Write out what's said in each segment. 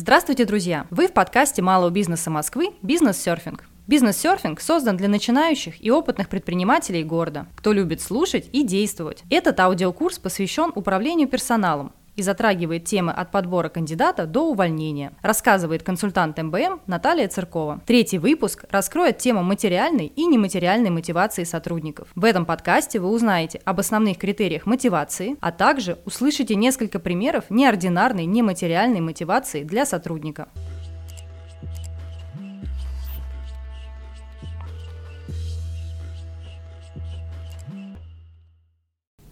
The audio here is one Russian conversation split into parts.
Здравствуйте, друзья! Вы в подкасте малого бизнеса Москвы «Бизнес-серфинг». Бизнес-серфинг создан для начинающих и опытных предпринимателей города, кто любит слушать и действовать. Этот аудиокурс посвящен управлению персоналом, и затрагивает темы от подбора кандидата до увольнения, рассказывает консультант МБМ Наталья Циркова. Третий выпуск раскроет тему материальной и нематериальной мотивации сотрудников. В этом подкасте вы узнаете об основных критериях мотивации, а также услышите несколько примеров неординарной нематериальной мотивации для сотрудника.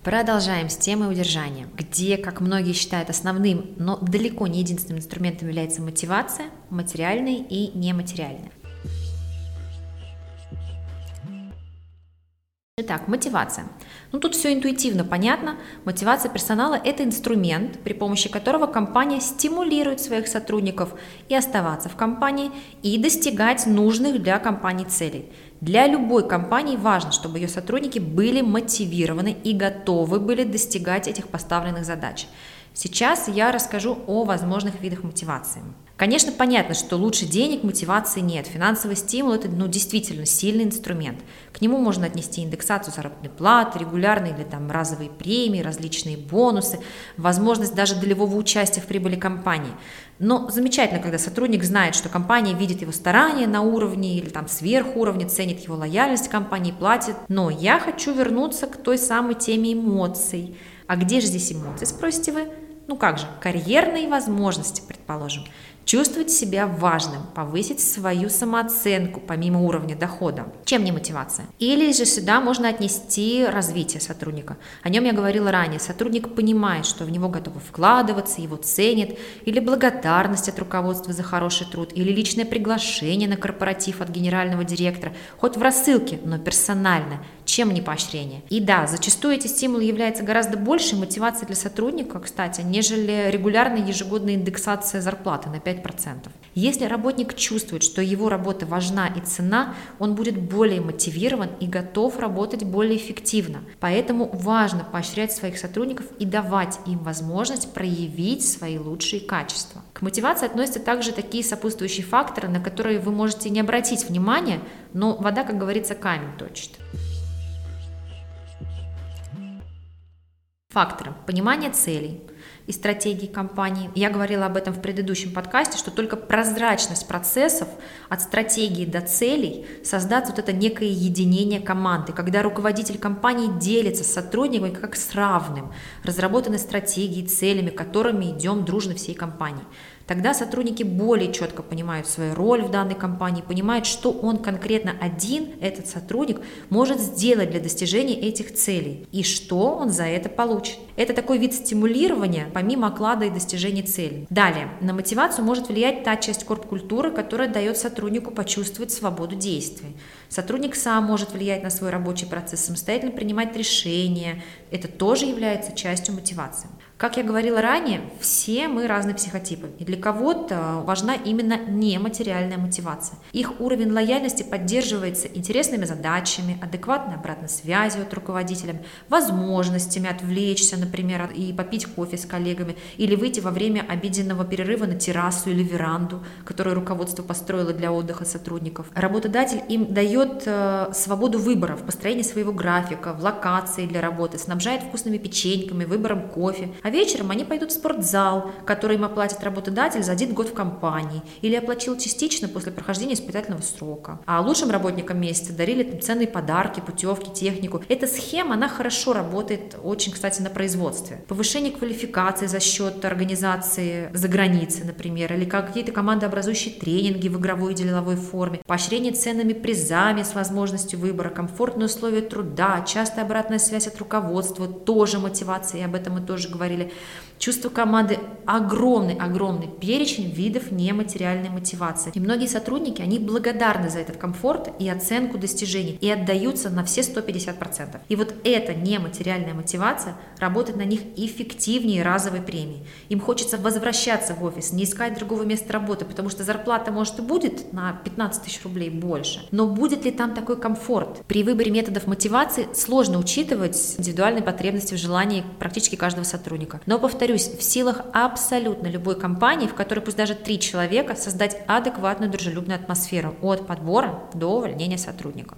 Продолжаем с темой удержания, где, как многие считают, основным, но далеко не единственным инструментом является мотивация, материальная и нематериальная. Итак, мотивация. Ну тут все интуитивно понятно. Мотивация персонала – это инструмент, при помощи которого компания стимулирует своих сотрудников и оставаться в компании, и достигать нужных для компании целей. Для любой компании важно, чтобы ее сотрудники были мотивированы и готовы были достигать этих поставленных задач. Сейчас я расскажу о возможных видах мотивации. Конечно, понятно, что лучше денег мотивации нет. Финансовый стимул – это ну, действительно сильный инструмент. К нему можно отнести индексацию заработной платы, регулярные или там разовые премии, различные бонусы, возможность даже долевого участия в прибыли компании. Но замечательно, когда сотрудник знает, что компания видит его старания на уровне или там сверх уровня, ценит его лояльность компании, платит. Но я хочу вернуться к той самой теме эмоций. А где же здесь эмоции, спросите вы? Ну как же, карьерные возможности, предположим. Чувствовать себя важным, повысить свою самооценку помимо уровня дохода. Чем не мотивация? Или же сюда можно отнести развитие сотрудника. О нем я говорила ранее. Сотрудник понимает, что в него готовы вкладываться, его ценят, или благодарность от руководства за хороший труд, или личное приглашение на корпоратив от генерального директора, хоть в рассылке, но персонально, чем не поощрение. И да, зачастую эти стимулы являются гораздо большей мотивацией для сотрудника, кстати, нежели регулярная ежегодная индексация зарплаты на 5 5%. Если работник чувствует, что его работа важна и цена, он будет более мотивирован и готов работать более эффективно. Поэтому важно поощрять своих сотрудников и давать им возможность проявить свои лучшие качества. К мотивации относятся также такие сопутствующие факторы, на которые вы можете не обратить внимания, но вода, как говорится, камень точит. Факторы. Понимание целей – и стратегии компании. Я говорила об этом в предыдущем подкасте, что только прозрачность процессов от стратегии до целей создаст вот это некое единение команды, когда руководитель компании делится с сотрудниками как с равным, разработаны стратегии, целями, которыми идем дружно всей компанией. Тогда сотрудники более четко понимают свою роль в данной компании, понимают, что он конкретно один, этот сотрудник, может сделать для достижения этих целей и что он за это получит. Это такой вид стимулирования, помимо оклада и достижения целей. Далее, на мотивацию может влиять та часть корп-культуры, которая дает сотруднику почувствовать свободу действий. Сотрудник сам может влиять на свой рабочий процесс, самостоятельно принимать решения. Это тоже является частью мотивации. Как я говорила ранее, все мы разные психотипы, и для кого-то важна именно нематериальная мотивация. Их уровень лояльности поддерживается интересными задачами, адекватной обратной связью от руководителя, возможностями отвлечься, например, и попить кофе с коллегами, или выйти во время обеденного перерыва на террасу или веранду, которую руководство построило для отдыха сотрудников. Работодатель им дает э, свободу выбора в построении своего графика, в локации для работы, снабжает вкусными печеньками, выбором кофе, а вечером они пойдут в спортзал, который им оплатит работодатель за один год в компании или оплатил частично после прохождения испытательного срока. А лучшим работникам месяца дарили там, ценные подарки, путевки, технику. Эта схема, она хорошо работает очень, кстати, на производстве. Повышение квалификации за счет организации за границей, например, или какие-то командообразующие тренинги в игровой и деловой форме, поощрение ценными призами с возможностью выбора, комфортные условия труда, частая обратная связь от руководства, тоже мотивация, и об этом мы тоже говорили говорили, чувство команды огромный-огромный перечень видов нематериальной мотивации. И многие сотрудники, они благодарны за этот комфорт и оценку достижений и отдаются на все 150%. И вот эта нематериальная мотивация работает на них эффективнее разовой премии. Им хочется возвращаться в офис, не искать другого места работы, потому что зарплата, может, и будет на 15 тысяч рублей больше. Но будет ли там такой комфорт? При выборе методов мотивации сложно учитывать индивидуальные потребности в желании практически каждого сотрудника. Но, повторюсь, повторюсь, в силах абсолютно любой компании, в которой пусть даже три человека, создать адекватную дружелюбную атмосферу от подбора до увольнения сотрудника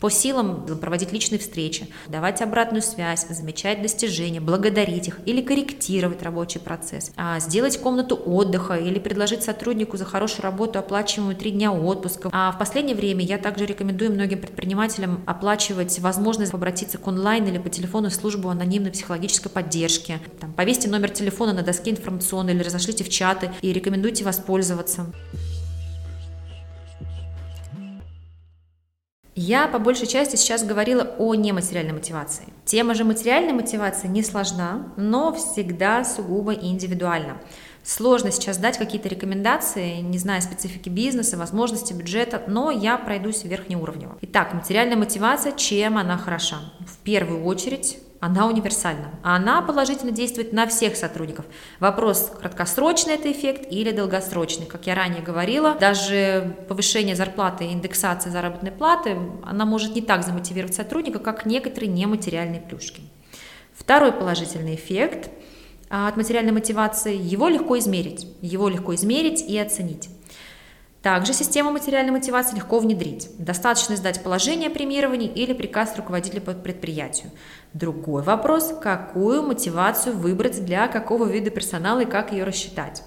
по силам проводить личные встречи, давать обратную связь, замечать достижения, благодарить их или корректировать рабочий процесс, а сделать комнату отдыха или предложить сотруднику за хорошую работу оплачиваемую три дня отпуска. А в последнее время я также рекомендую многим предпринимателям оплачивать возможность обратиться к онлайн или по телефону в службу анонимной психологической поддержки. Там, повесьте номер телефона на доске информационной или разошлите в чаты и рекомендуйте воспользоваться. Я по большей части сейчас говорила о нематериальной мотивации. Тема же материальной мотивации не сложна, но всегда сугубо индивидуальна. Сложно сейчас дать какие-то рекомендации, не зная специфики бизнеса, возможности бюджета, но я пройдусь верхнеуровнево. Итак, материальная мотивация, чем она хороша? В первую очередь она универсальна. Она положительно действует на всех сотрудников. Вопрос, краткосрочный это эффект или долгосрочный. Как я ранее говорила, даже повышение зарплаты и индексация заработной платы, она может не так замотивировать сотрудника, как некоторые нематериальные плюшки. Второй положительный эффект а, от материальной мотивации, его легко измерить. Его легко измерить и оценить. Также систему материальной мотивации легко внедрить. Достаточно сдать положение о премировании или приказ руководителя по предприятию. Другой вопрос, какую мотивацию выбрать для какого вида персонала и как ее рассчитать.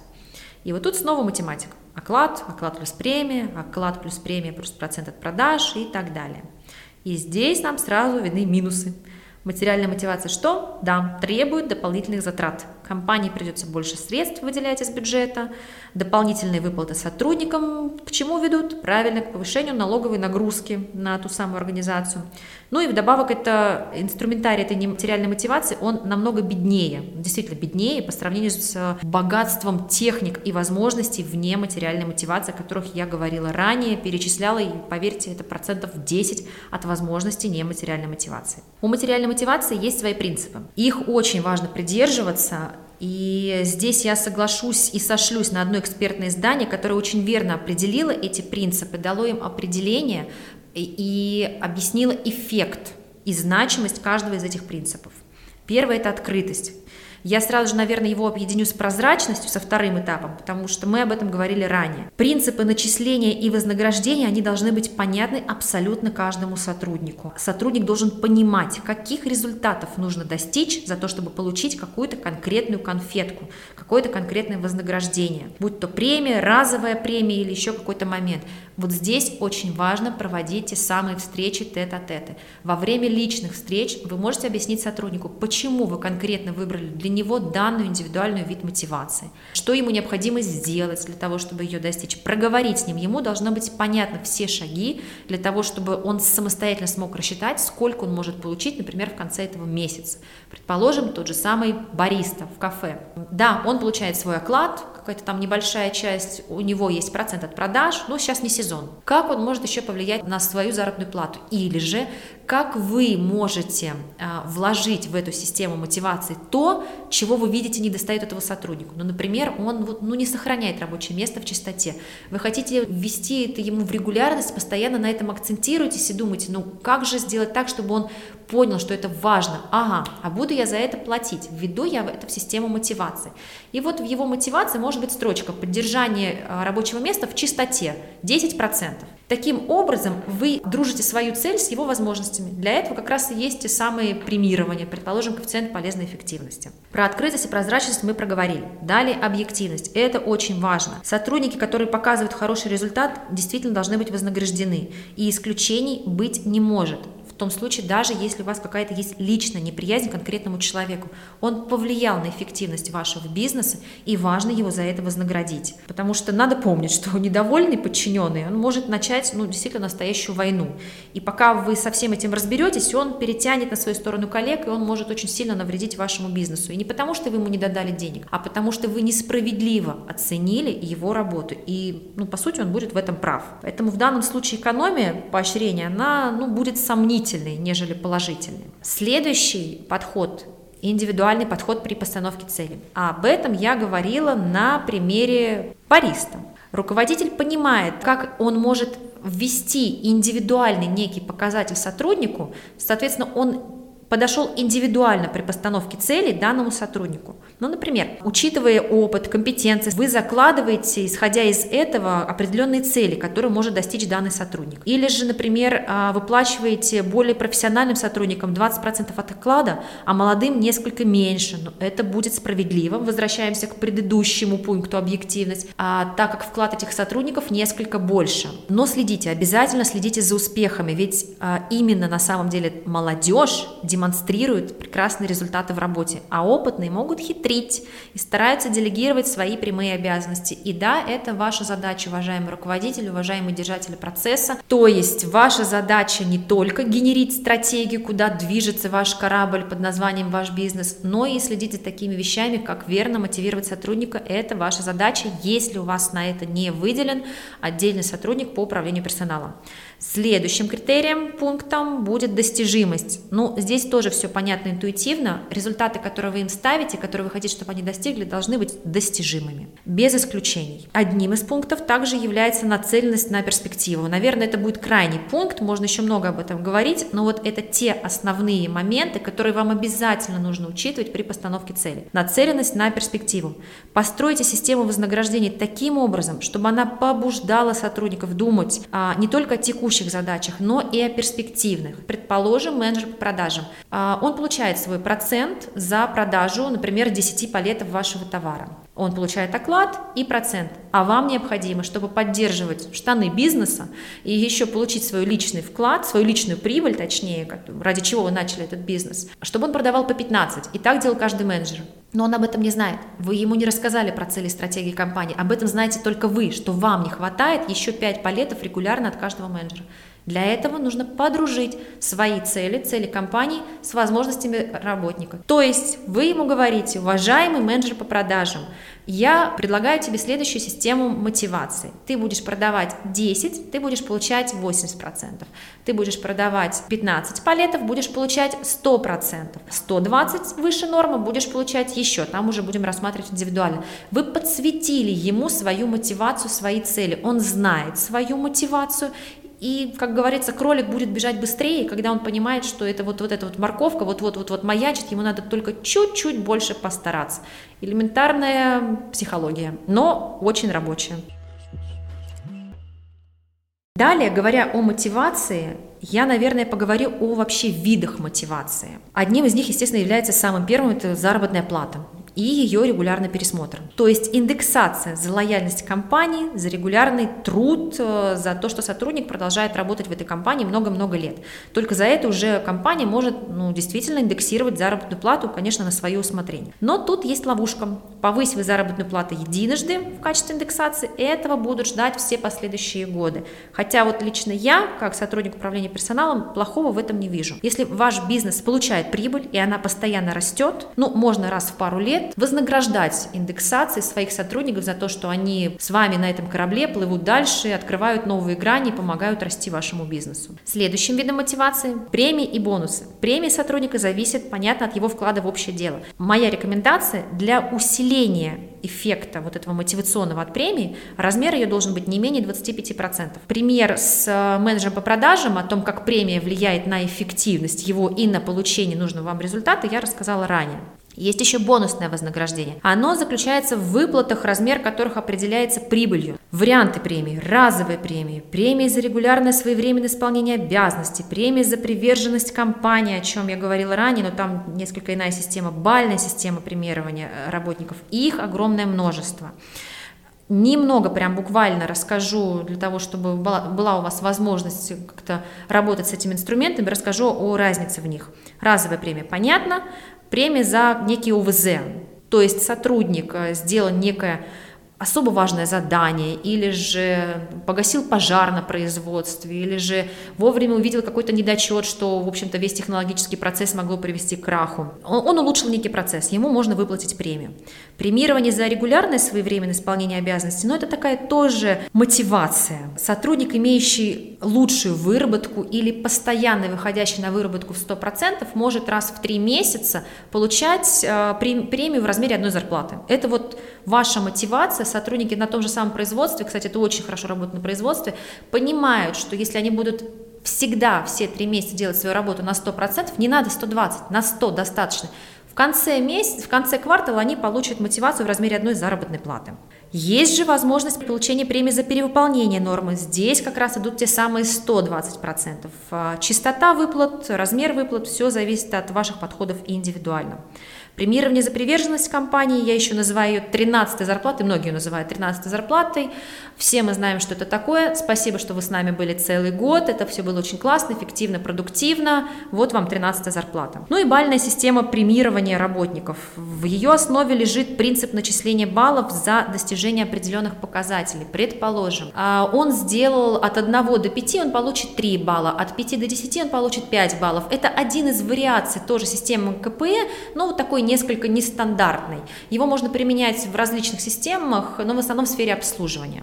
И вот тут снова математика. Оклад, оклад плюс премия, оклад плюс премия плюс процент от продаж и так далее. И здесь нам сразу видны минусы. Материальная мотивация что? Да, требует дополнительных затрат. Компании придется больше средств выделять из бюджета, дополнительные выплаты сотрудникам к чему ведут? Правильно, к повышению налоговой нагрузки на ту самую организацию. Ну и вдобавок это инструментарий этой нематериальной мотивации, он намного беднее, действительно беднее по сравнению с богатством техник и возможностей вне материальной мотивации, о которых я говорила ранее, перечисляла, и поверьте, это процентов 10 от возможностей нематериальной мотивации. У материальной мотивации есть свои принципы. Их очень важно придерживаться, и здесь я соглашусь и сошлюсь на одно экспертное издание, которое очень верно определило эти принципы, дало им определение и объяснило эффект и значимость каждого из этих принципов. Первое – это открытость. Я сразу же, наверное, его объединю с прозрачностью, со вторым этапом, потому что мы об этом говорили ранее. Принципы начисления и вознаграждения, они должны быть понятны абсолютно каждому сотруднику. Сотрудник должен понимать, каких результатов нужно достичь за то, чтобы получить какую-то конкретную конфетку, какое-то конкретное вознаграждение, будь то премия, разовая премия или еще какой-то момент. Вот здесь очень важно проводить те самые встречи тет-а-теты. Во время личных встреч вы можете объяснить сотруднику, почему вы конкретно выбрали для него данную индивидуальную вид мотивации, что ему необходимо сделать для того, чтобы ее достичь, проговорить с ним. Ему должно быть понятно все шаги для того, чтобы он самостоятельно смог рассчитать, сколько он может получить, например, в конце этого месяца. Предположим, тот же самый бариста в кафе. Да, он получает свой оклад, какая-то там небольшая часть, у него есть процент от продаж, но сейчас не сезон. Как он может еще повлиять на свою заработную плату? Или же как вы можете а, вложить в эту систему мотивации то, чего вы видите не достает этого сотрудника. Ну, например, он вот, ну, не сохраняет рабочее место в чистоте. Вы хотите ввести это ему в регулярность, постоянно на этом акцентируетесь и думаете, ну как же сделать так, чтобы он понял, что это важно. Ага, а буду я за это платить. Введу я это в систему мотивации. И вот в его мотивации может быть строчка «Поддержание а, рабочего места в чистоте» 10%. Таким образом, вы дружите свою цель с его возможностями. Для этого как раз и есть те самые премирования, предположим, коэффициент полезной эффективности. Про открытость и прозрачность мы проговорили. Далее объективность. Это очень важно. Сотрудники, которые показывают хороший результат, действительно должны быть вознаграждены. И исключений быть не может в том случае, даже если у вас какая-то есть личная неприязнь к конкретному человеку. Он повлиял на эффективность вашего бизнеса, и важно его за это вознаградить. Потому что надо помнить, что недовольный подчиненный, он может начать ну, действительно настоящую войну. И пока вы со всем этим разберетесь, он перетянет на свою сторону коллег, и он может очень сильно навредить вашему бизнесу. И не потому, что вы ему не додали денег, а потому что вы несправедливо оценили его работу. И, ну, по сути, он будет в этом прав. Поэтому в данном случае экономия, поощрения, она ну, будет сомнительной сомнительный, нежели положительный. Следующий подход индивидуальный подход при постановке цели. А об этом я говорила на примере бариста. Руководитель понимает, как он может ввести индивидуальный некий показатель сотруднику, соответственно, он подошел индивидуально при постановке цели данному сотруднику – Ну, например, учитывая опыт, компетенции, вы закладываете, исходя из этого, определенные цели, которые может достичь данный сотрудник. Или же, например, а, выплачиваете более профессиональным сотрудникам 20% от оклада, а молодым несколько меньше. Но это будет справедливо. Возвращаемся к предыдущему пункту объективность, а, так как вклад этих сотрудников несколько больше. Но следите, обязательно следите за успехами, ведь а, именно на самом деле молодежь демонстрирует прекрасные результаты в работе, а опытные могут хитрить и стараются делегировать свои прямые обязанности. И да, это ваша задача, уважаемый руководитель, уважаемые держатели процесса. То есть ваша задача не только генерить стратегию, куда движется ваш корабль под названием ваш бизнес, но и следить за такими вещами, как верно мотивировать сотрудника. Это ваша задача, если у вас на это не выделен отдельный сотрудник по управлению персоналом. Следующим критерием, пунктом будет достижимость. Ну, здесь тоже все понятно интуитивно. Результаты, которые вы им ставите, которые вы хотите, чтобы они достигли, должны быть достижимыми, без исключений. Одним из пунктов также является нацеленность на перспективу. Наверное, это будет крайний пункт, можно еще много об этом говорить, но вот это те основные моменты, которые вам обязательно нужно учитывать при постановке цели. Нацеленность на перспективу. Постройте систему вознаграждений таким образом, чтобы она побуждала сотрудников думать а, не только о текущем текущих задачах, но и о перспективных. Предположим, менеджер по продажам. А, он получает свой процент за продажу, например, 10 палетов вашего товара. Он получает оклад и процент. А вам необходимо, чтобы поддерживать штаны бизнеса и еще получить свой личный вклад, свою личную прибыль, точнее, ради чего вы начали этот бизнес, чтобы он продавал по 15. И так делал каждый менеджер. Но он об этом не знает. Вы ему не рассказали про цели и стратегии компании. Об этом знаете только вы, что вам не хватает еще 5 палетов регулярно от каждого менеджера. Для этого нужно подружить свои цели, цели компании с возможностями работника. То есть вы ему говорите, уважаемый менеджер по продажам, я предлагаю тебе следующую систему мотивации. Ты будешь продавать 10, ты будешь получать 80%. Ты будешь продавать 15 палетов, будешь получать 100%. 120 выше нормы будешь получать еще. Там уже будем рассматривать индивидуально. Вы подсветили ему свою мотивацию, свои цели. Он знает свою мотивацию и, как говорится, кролик будет бежать быстрее, когда он понимает, что это вот, вот эта вот морковка вот-вот-вот маячит, ему надо только чуть-чуть больше постараться. Элементарная психология, но очень рабочая. Далее, говоря о мотивации, я, наверное, поговорю о вообще видах мотивации. Одним из них, естественно, является самым первым – это заработная плата и ее регулярный пересмотр. То есть индексация за лояльность компании, за регулярный труд, э, за то, что сотрудник продолжает работать в этой компании много-много лет. Только за это уже компания может ну, действительно индексировать заработную плату, конечно, на свое усмотрение. Но тут есть ловушка. Повысив заработную плату единожды в качестве индексации, этого будут ждать все последующие годы. Хотя вот лично я, как сотрудник управления персоналом, плохого в этом не вижу. Если ваш бизнес получает прибыль, и она постоянно растет, ну, можно раз в пару лет, лет вознаграждать индексацией своих сотрудников за то, что они с вами на этом корабле плывут дальше, открывают новые грани и помогают расти вашему бизнесу. Следующим видом мотивации – премии и бонусы. Премии сотрудника зависят, понятно, от его вклада в общее дело. Моя рекомендация для усиления эффекта вот этого мотивационного от премии, размер ее должен быть не менее 25%. Пример с э, менеджером по продажам о том, как премия влияет на эффективность его и на получение нужного вам результата, я рассказала ранее. Есть еще бонусное вознаграждение. Оно заключается в выплатах, размер которых определяется прибылью. Варианты премии. Разовые премии, премии за регулярное своевременное исполнение обязанностей, премии за приверженность компании, о чем я говорила ранее, но там несколько иная система, бальная система премирования э, работников. Их огромное множество. Немного, прям буквально расскажу для того, чтобы была, у вас возможность как-то работать с этими инструментами, расскажу о разнице в них. Разовая премия, понятно, премия за некий ОВЗ. То есть сотрудник э, сделал некое особо важное задание, или же погасил пожар на производстве, или же вовремя увидел какой-то недочет, что, в общем-то, весь технологический процесс могло привести к краху. Он, он улучшил некий процесс, ему можно выплатить премию. Премирование за регулярное своевременное исполнение обязанностей, но это такая тоже мотивация. Сотрудник, имеющий лучшую выработку или постоянно выходящий на выработку в 100%, может раз в три месяца получать э, премию в размере одной зарплаты. Это вот ваша мотивация, сотрудники на том же самом производстве, кстати, это очень хорошо работает на производстве, понимают, что если они будут всегда все три месяца делать свою работу на 100%, не надо 120, на 100 достаточно. В конце месяца, в конце квартала они получат мотивацию в размере одной заработной платы. Есть же возможность получения премии за перевыполнение нормы. Здесь как раз идут те самые 120%. А, частота выплат, размер выплат, все зависит от ваших подходов индивидуально. Премирование за приверженность компании, я еще называю ее 13 зарплатой, многие ее называют 13 зарплатой. Все мы знаем, что это такое. Спасибо, что вы с нами были целый год. Это все было очень классно, эффективно, продуктивно. Вот вам 13 зарплата. Ну и бальная система премирования работников. В ее основе лежит принцип начисления баллов за достижение определенных показателей. Предположим, а, он сделал от 1 до 5, он получит 3 балла, от 5 до 10 он получит 5 баллов. Это один из вариаций тоже системы КПЭ, но вот такой несколько нестандартный. Его можно применять в различных системах, но в основном в сфере обслуживания.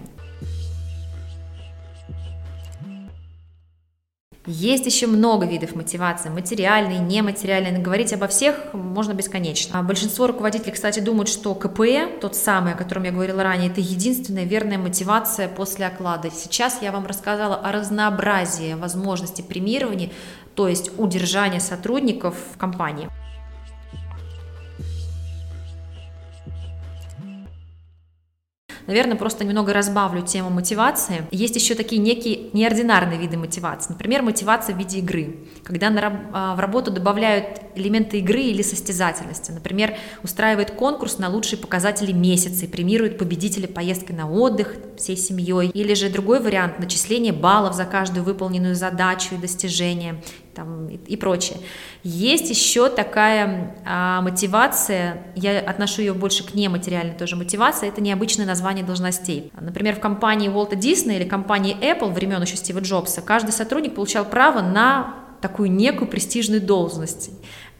Есть еще много видов мотивации, материальные, нематериальные, говорить обо всех можно бесконечно. А большинство руководителей, кстати, думают, что КПЭ, тот самый, о котором я говорила ранее, это единственная верная мотивация после оклада. Сейчас я вам рассказала о разнообразии возможностей премирования, то есть удержания сотрудников в компании. Наверное, просто немного разбавлю тему мотивации. Есть еще такие некие неординарные виды мотивации. Например, мотивация в виде игры, когда на, в работу добавляют элементы игры или состязательности. Например, устраивает конкурс на лучшие показатели месяца и премирует победителя поездкой на отдых всей семьей. Или же другой вариант – начисление баллов за каждую выполненную задачу и достижение там, и, и прочее. Есть еще такая а, мотивация, я отношу ее больше к нематериальной тоже мотивации, это необычное название должностей. Например, в компании Уолта Дисней или компании Apple времен еще Стива Джобса каждый сотрудник получал право на такую некую престижную должность.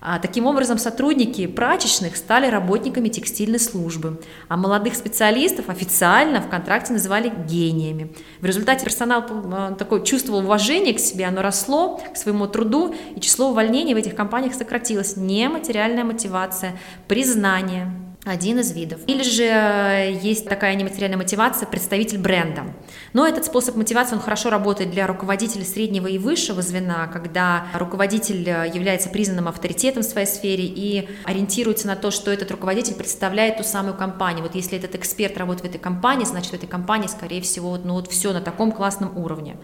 А, таким образом, сотрудники прачечных стали работниками текстильной службы, а молодых специалистов официально в контракте называли гениями. В результате персонал а, такой чувствовал уважение к себе, оно росло, к своему труду, и число увольнений в этих компаниях сократилось. Нематериальная мотивация, признание, один из видов. Или же э, есть такая нематериальная мотивация представитель бренда. Но этот способ мотивации, он хорошо работает для руководителей среднего и высшего звена, когда руководитель э, является признанным авторитетом в своей сфере и ориентируется на то, что этот руководитель представляет ту самую компанию. Вот если этот эксперт работает в этой компании, значит в этой компании, скорее всего, ну вот все на таком классном уровне.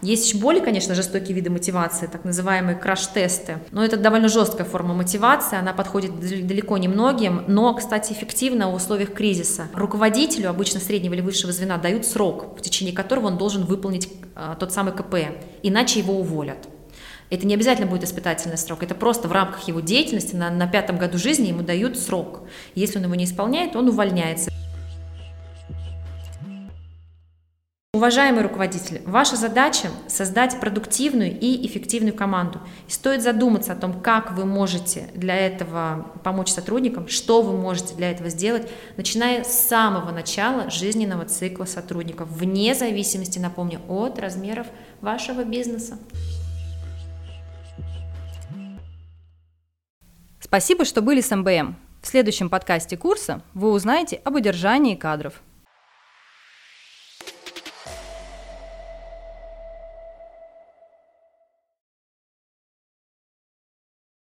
Есть еще более, конечно, жестокие виды мотивации, так называемые краш-тесты. Но это довольно жесткая форма мотивации, она подходит далеко не многим, но, кстати, кстати, эффективно в условиях кризиса. Руководителю, обычно среднего или высшего звена, дают срок, в течение которого он должен выполнить а, тот самый КП, иначе его уволят. Это не обязательно будет испытательный срок, это просто в рамках его деятельности на, на пятом году жизни ему дают срок. Если он его не исполняет, он увольняется. Уважаемый руководитель, ваша задача – создать продуктивную и эффективную команду. И стоит задуматься о том, как вы можете для этого помочь сотрудникам, что вы можете для этого сделать, начиная с самого начала жизненного цикла сотрудников, вне зависимости, напомню, от размеров вашего бизнеса. Спасибо, что были с МБМ. В следующем подкасте курса вы узнаете об удержании кадров –